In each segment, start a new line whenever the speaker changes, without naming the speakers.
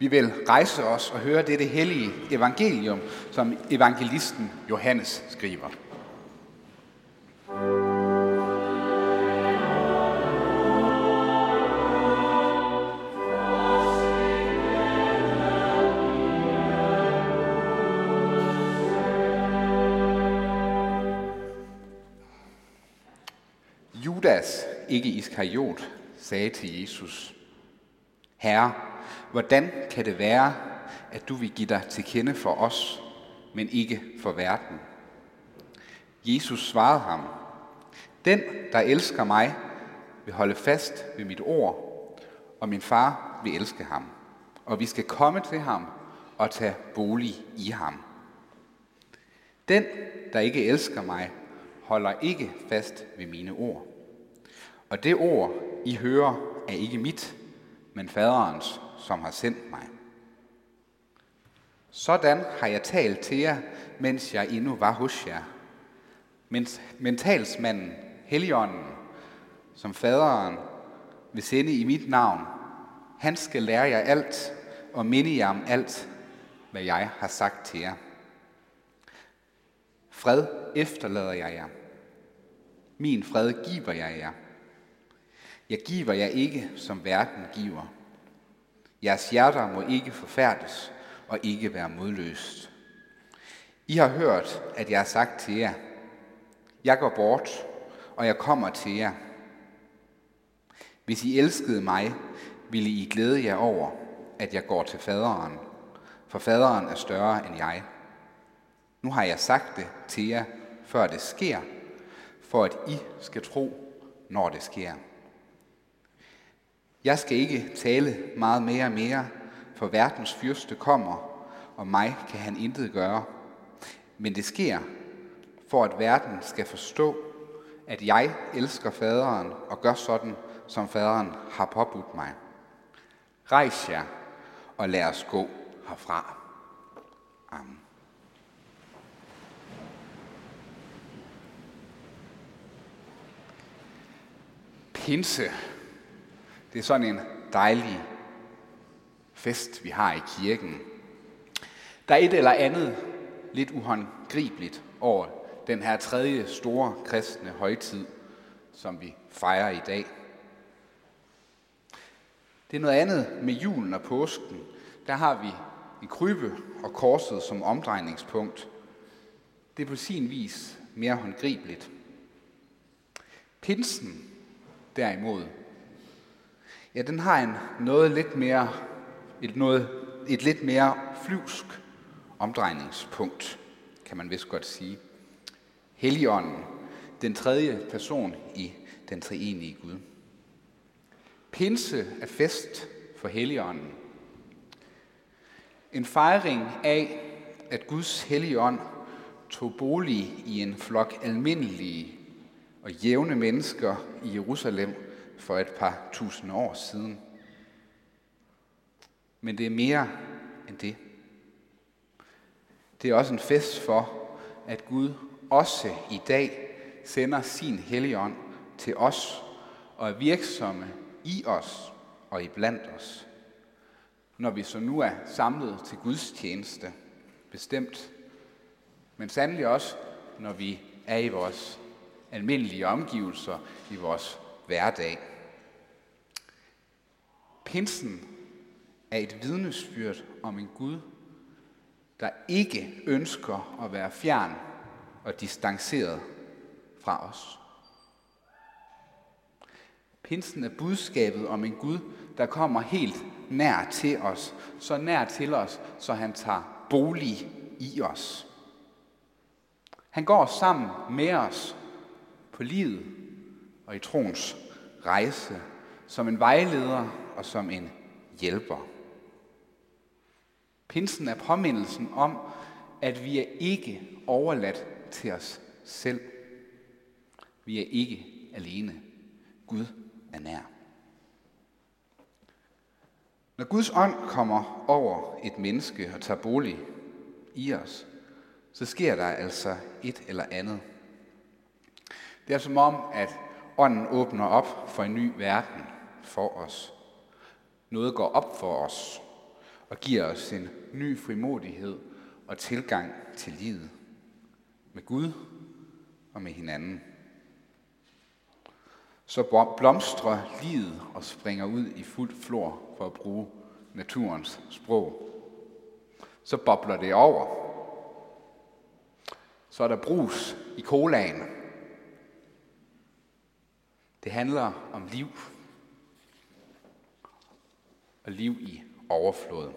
Vi vil rejse os og høre dette hellige evangelium, som evangelisten Johannes skriver. Judas, ikke Iskariot, sagde til Jesus, Herre, hvordan kan det være, at du vil give dig til kende for os, men ikke for verden? Jesus svarede ham, Den, der elsker mig, vil holde fast ved mit ord, og min far vil elske ham. Og vi skal komme til ham og tage bolig i ham. Den, der ikke elsker mig, holder ikke fast ved mine ord. Og det ord, I hører, er ikke mit, men faderens, som har sendt mig. Sådan har jeg talt til jer, mens jeg endnu var hos jer. Mens, men talsmanden, Helligånden, som faderen vil sende i mit navn, han skal lære jer alt og minde jer om alt, hvad jeg har sagt til jer. Fred efterlader jeg jer. Min fred giver jeg jer. Jeg giver jer ikke, som verden giver. Jeres hjerter må ikke forfærdes og ikke være modløst. I har hørt, at jeg har sagt til jer, jeg går bort, og jeg kommer til jer. Hvis I elskede mig, ville I glæde jer over, at jeg går til faderen, for faderen er større end jeg. Nu har jeg sagt det til jer, før det sker, for at I skal tro, når det sker. Jeg skal ikke tale meget mere og mere, for verdens fyrste kommer, og mig kan han intet gøre. Men det sker, for at verden skal forstå, at jeg elsker faderen og gør sådan, som faderen har påbudt mig. Rejs jer, og lad os gå herfra. Amen. Pinse det er sådan en dejlig fest, vi har i kirken. Der er et eller andet lidt uhåndgribeligt over den her tredje store kristne højtid, som vi fejrer i dag. Det er noget andet med julen og påsken. Der har vi en krybbe og korset som omdrejningspunkt. Det er på sin vis mere håndgribeligt. Pinsen derimod ja, den har en noget lidt mere, et, noget, et lidt mere flyvsk omdrejningspunkt, kan man vist godt sige. Helligånden, den tredje person i den treenige Gud. Pinse er fest for Helligånden. En fejring af, at Guds helligånd tog bolig i en flok almindelige og jævne mennesker i Jerusalem for et par tusind år siden. Men det er mere end det. Det er også en fest for, at Gud også i dag sender sin helligånd til os og er virksomme i os og i blandt os. Når vi så nu er samlet til Guds tjeneste, bestemt, men sandelig også, når vi er i vores almindelige omgivelser, i vores hverdag. Pinsen er et vidnesbyrd om en Gud, der ikke ønsker at være fjern og distanceret fra os. Pinsen er budskabet om en Gud, der kommer helt nær til os, så nær til os, så han tager bolig i os. Han går sammen med os på livet og i troens rejse som en vejleder og som en hjælper. Pinsen er påmindelsen om, at vi er ikke overladt til os selv. Vi er ikke alene. Gud er nær. Når Guds ånd kommer over et menneske og tager bolig i os, så sker der altså et eller andet. Det er som om, at ånden åbner op for en ny verden for os. Noget går op for os, og giver os en ny frimodighed og tilgang til livet med Gud og med hinanden. Så blomstrer livet og springer ud i fuld flor for at bruge naturens sprog. Så bobler det over. Så er der brus i colaen. Det handler om liv. Og liv i overflod.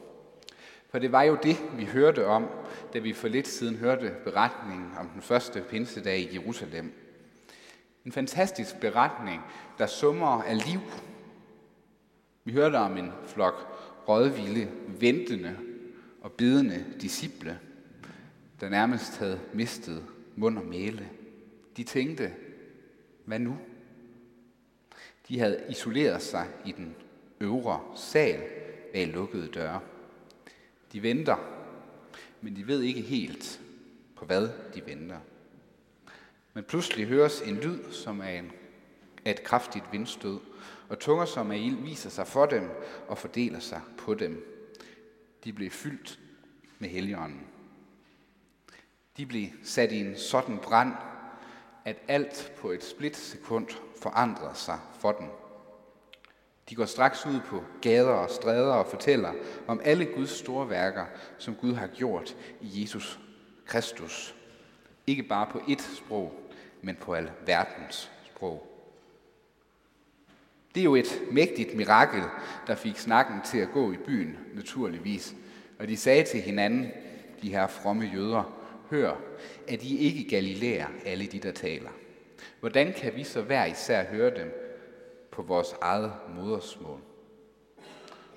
For det var jo det, vi hørte om, da vi for lidt siden hørte beretningen om den første pinsedag i Jerusalem. En fantastisk beretning, der summer af liv. Vi hørte om en flok rådvilde, ventende og bidende disciple, der nærmest havde mistet mund og mæle. De tænkte, hvad nu? De havde isoleret sig i den øvre sal bag lukkede døre. De venter, men de ved ikke helt, på hvad de venter. Men pludselig høres en lyd, som er en, et kraftigt vindstød, og tunger som er ild viser sig for dem og fordeler sig på dem. De blev fyldt med heligånden. De blev sat i en sådan brand, at alt på et splitsekund forandrer sig for dem. De går straks ud på gader og stræder og fortæller om alle Guds store værker, som Gud har gjort i Jesus Kristus. Ikke bare på ét sprog, men på al verdens sprog. Det er jo et mægtigt mirakel, der fik snakken til at gå i byen, naturligvis. Og de sagde til hinanden, de her fromme jøder, hør, at I ikke galilæer, alle de, der taler. Hvordan kan vi så hver især høre dem på vores eget modersmål?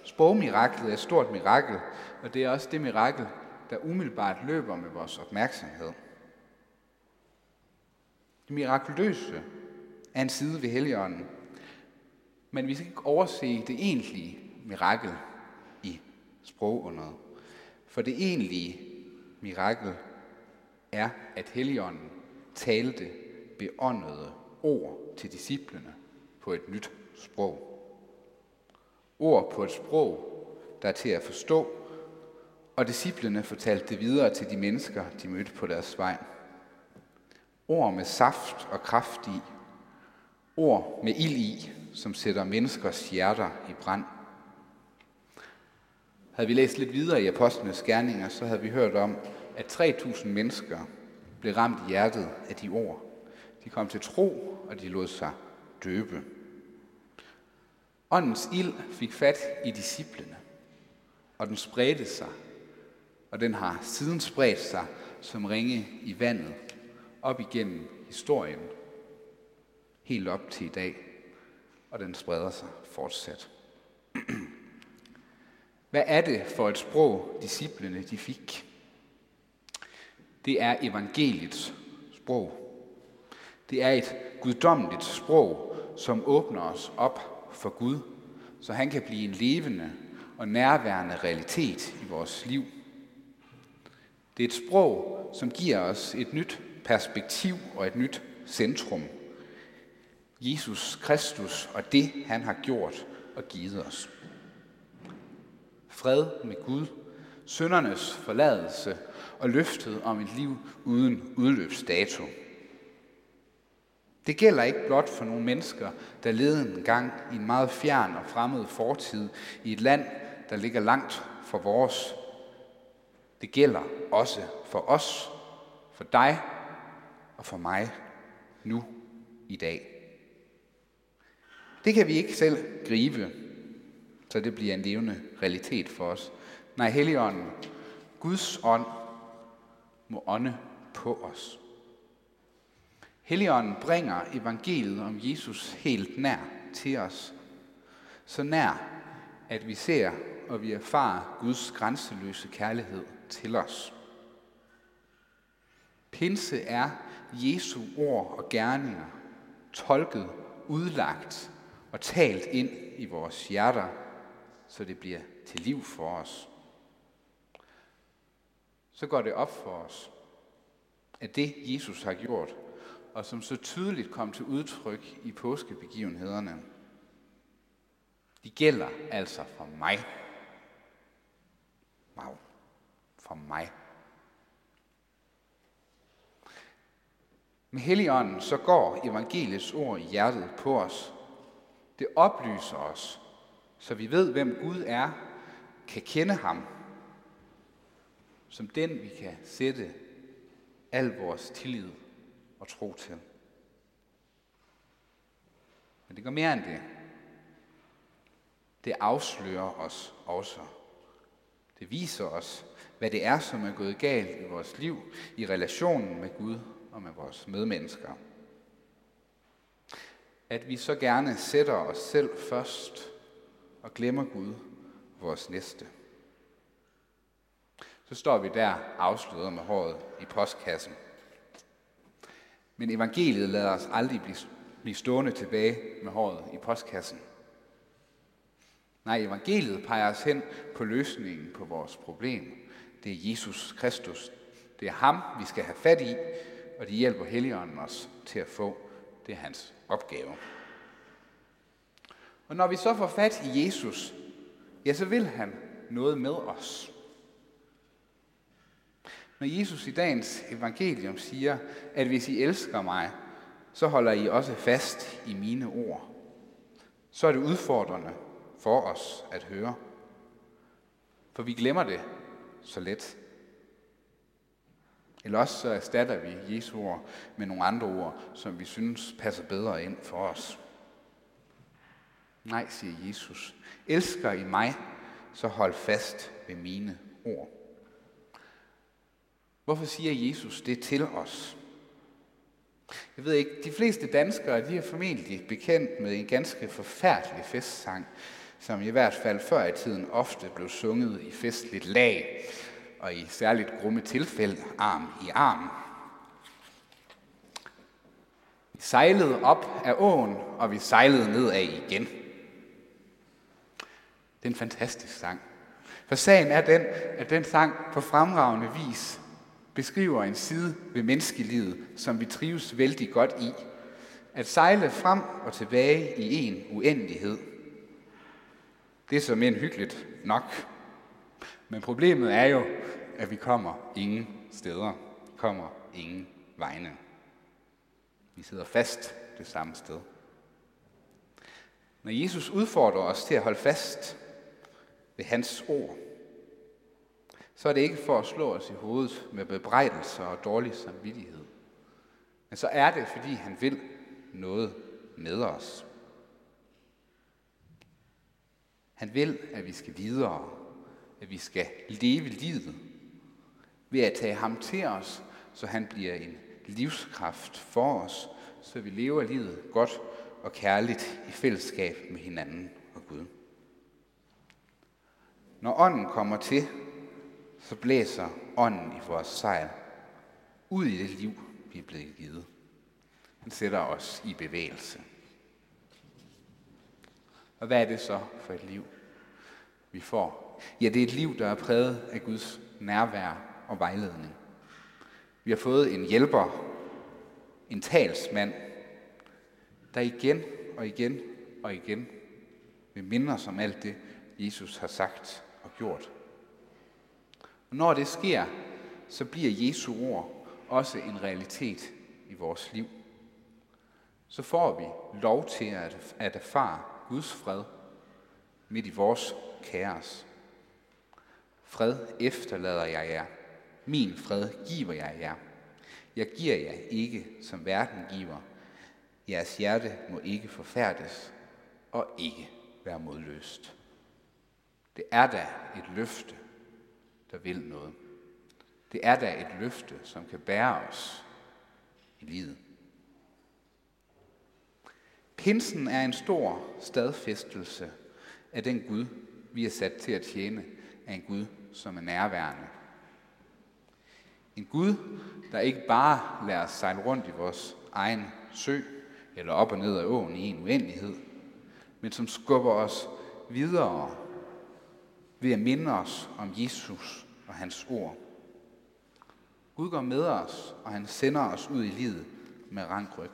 Sprogmiraklet er et stort mirakel, og det er også det mirakel, der umiddelbart løber med vores opmærksomhed. Det mirakuløse er en side ved Helligånden, men vi skal ikke overse det egentlige mirakel i sprogunderet. For det egentlige mirakel er, at Helligånden talte beåndede ord til disciplene på et nyt sprog. Ord på et sprog, der er til at forstå, og disciplene fortalte det videre til de mennesker, de mødte på deres vej. Ord med saft og kraft i. Ord med ild i, som sætter menneskers hjerter i brand. Havde vi læst lidt videre i Apostlenes Gerninger, så havde vi hørt om, at 3.000 mennesker blev ramt i hjertet af de ord. De kom til tro, og de lod sig døbe. Åndens ild fik fat i disciplene, og den spredte sig, og den har siden spredt sig som ringe i vandet op igennem historien, helt op til i dag, og den spreder sig fortsat. Hvad er det for et sprog, disciplene de fik? Det er evangeliets sprog. Det er et guddommeligt sprog, som åbner os op for Gud, så han kan blive en levende og nærværende realitet i vores liv. Det er et sprog, som giver os et nyt perspektiv og et nyt centrum. Jesus Kristus og det, han har gjort og givet os. Fred med Gud, søndernes forladelse og løftet om et liv uden udløbsdato. Det gælder ikke blot for nogle mennesker, der levede en gang i en meget fjern og fremmed fortid i et land, der ligger langt fra vores. Det gælder også for os, for dig og for mig nu i dag. Det kan vi ikke selv gribe, så det bliver en levende realitet for os. Nej, Helligånden, Guds ånd, må ånde på os. Helligånden bringer evangeliet om Jesus helt nær til os. Så nær, at vi ser og vi erfarer Guds grænseløse kærlighed til os. Pinse er Jesu ord og gerninger, tolket, udlagt og talt ind i vores hjerter, så det bliver til liv for os. Så går det op for os, at det Jesus har gjort, og som så tydeligt kom til udtryk i påskebegivenhederne, de gælder altså for mig. Wow. for mig. Med Helligånden så går evangeliets ord i hjertet på os. Det oplyser os, så vi ved, hvem Gud er, kan kende ham, som den vi kan sætte al vores tillid og tro til. Men det går mere end det. Det afslører os også. Det viser os, hvad det er, som er gået galt i vores liv, i relationen med Gud og med vores medmennesker. At vi så gerne sætter os selv først og glemmer Gud, vores næste. Så står vi der afsløret med håret i postkassen. Men evangeliet lader os aldrig blive stående tilbage med håret i postkassen. Nej, evangeliet peger os hen på løsningen på vores problem. Det er Jesus Kristus. Det er ham, vi skal have fat i, og det hjælper Helligånden os til at få. Det er hans opgave. Og når vi så får fat i Jesus, ja, så vil han noget med os. Når Jesus i dagens evangelium siger, at hvis I elsker mig, så holder I også fast i mine ord, så er det udfordrende for os at høre. For vi glemmer det så let. Eller også så erstatter vi Jesu ord med nogle andre ord, som vi synes passer bedre ind for os. Nej, siger Jesus. Elsker I mig, så hold fast ved mine ord. Hvorfor siger Jesus det til os? Jeg ved ikke, de fleste danskere de er formentlig bekendt med en ganske forfærdelig festsang, som i hvert fald før i tiden ofte blev sunget i festligt lag, og i særligt grumme tilfælde arm i arm. Vi sejlede op af åen, og vi sejlede nedad igen. Det er en fantastisk sang. For sagen er den, at den sang på fremragende vis beskriver en side ved menneskelivet, som vi trives vældig godt i. At sejle frem og tilbage i en uendelighed. Det er som en hyggeligt nok. Men problemet er jo, at vi kommer ingen steder, kommer ingen vegne. Vi sidder fast det samme sted. Når Jesus udfordrer os til at holde fast ved hans ord, så er det ikke for at slå os i hovedet med bebrejdelser og dårlig samvittighed. Men så er det, fordi han vil noget med os. Han vil, at vi skal videre, at vi skal leve livet ved at tage ham til os, så han bliver en livskraft for os, så vi lever livet godt og kærligt i fællesskab med hinanden og Gud. Når ånden kommer til, så blæser ånden i vores sejl ud i det liv, vi er blevet givet. Den sætter os i bevægelse. Og hvad er det så for et liv, vi får? Ja, det er et liv, der er præget af Guds nærvær og vejledning. Vi har fået en hjælper, en talsmand, der igen og igen og igen vil minde os om alt det, Jesus har sagt og gjort. Og når det sker, så bliver Jesu ord også en realitet i vores liv. Så får vi lov til at, at erfare Guds fred midt i vores kaos. Fred efterlader jeg jer. Min fred giver jeg jer. Jeg giver jer ikke, som verden giver. Jeres hjerte må ikke forfærdes og ikke være modløst. Det er da et løfte, der vil noget. Det er da et løfte, som kan bære os i livet. Pinsen er en stor stadfæstelse af den Gud, vi er sat til at tjene, af en Gud, som er nærværende. En Gud, der ikke bare lader os sejle rundt i vores egen sø, eller op og ned ad åen i en uendelighed, men som skubber os videre ved at minde os om Jesus og hans ord. Gud går med os, og han sender os ud i livet med rangryg.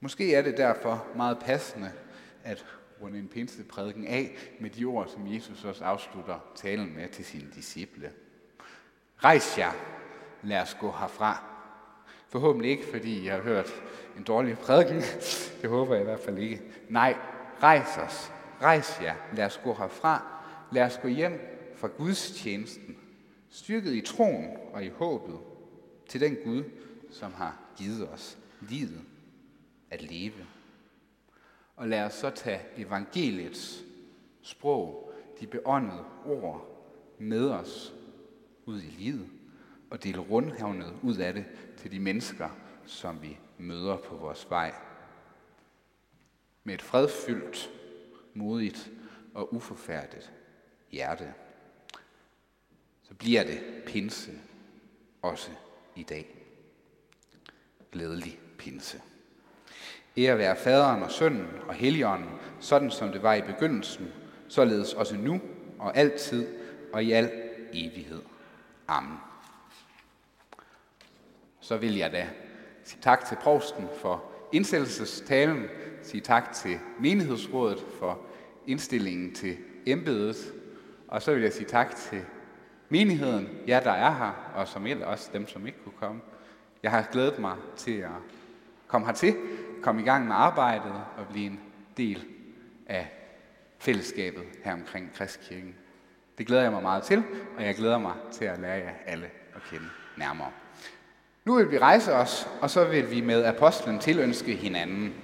Måske er det derfor meget passende, at runde en pinseprædiken af med de ord, som Jesus også afslutter talen med til sine disciple. Rejs jer, lad os gå herfra. Forhåbentlig ikke, fordi jeg har hørt en dårlig prædiken. Det håber jeg i hvert fald ikke. Nej, rejs os. Rejs jer. Lad os gå herfra. Lad os gå hjem fra Guds tjenesten. Styrket i troen og i håbet til den Gud, som har givet os livet at leve. Og lad os så tage evangeliets sprog, de beåndede ord med os ud i livet og dele rundhavnet ud af det til de mennesker, som vi møder på vores vej. Med et fredfyldt, modigt og uforfærdet hjerte. Så bliver det pinse også i dag. Glædelig pinse. Ære være faderen og sønnen og helligånden, sådan som det var i begyndelsen, således også nu og altid og i al evighed. Amen. Så vil jeg da sige tak til provsten for indsættelsestalen, sige tak til menighedsrådet for indstillingen til embedet, og så vil jeg sige tak til menigheden, jer der er her, og som også dem, som ikke kunne komme. Jeg har glædet mig til at komme hertil, komme i gang med arbejdet og blive en del af fællesskabet her omkring Kristkirken. Det glæder jeg mig meget til, og jeg glæder mig til at lære jer alle at kende nærmere. Nu vil vi rejse os, og så vil vi med apostlen tilønske hinanden.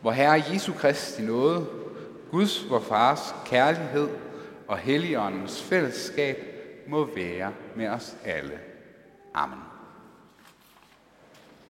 Hvor Herre Jesu Kristi nåde, Guds vor Fars kærlighed og Helligåndens fællesskab må være med os alle. Amen.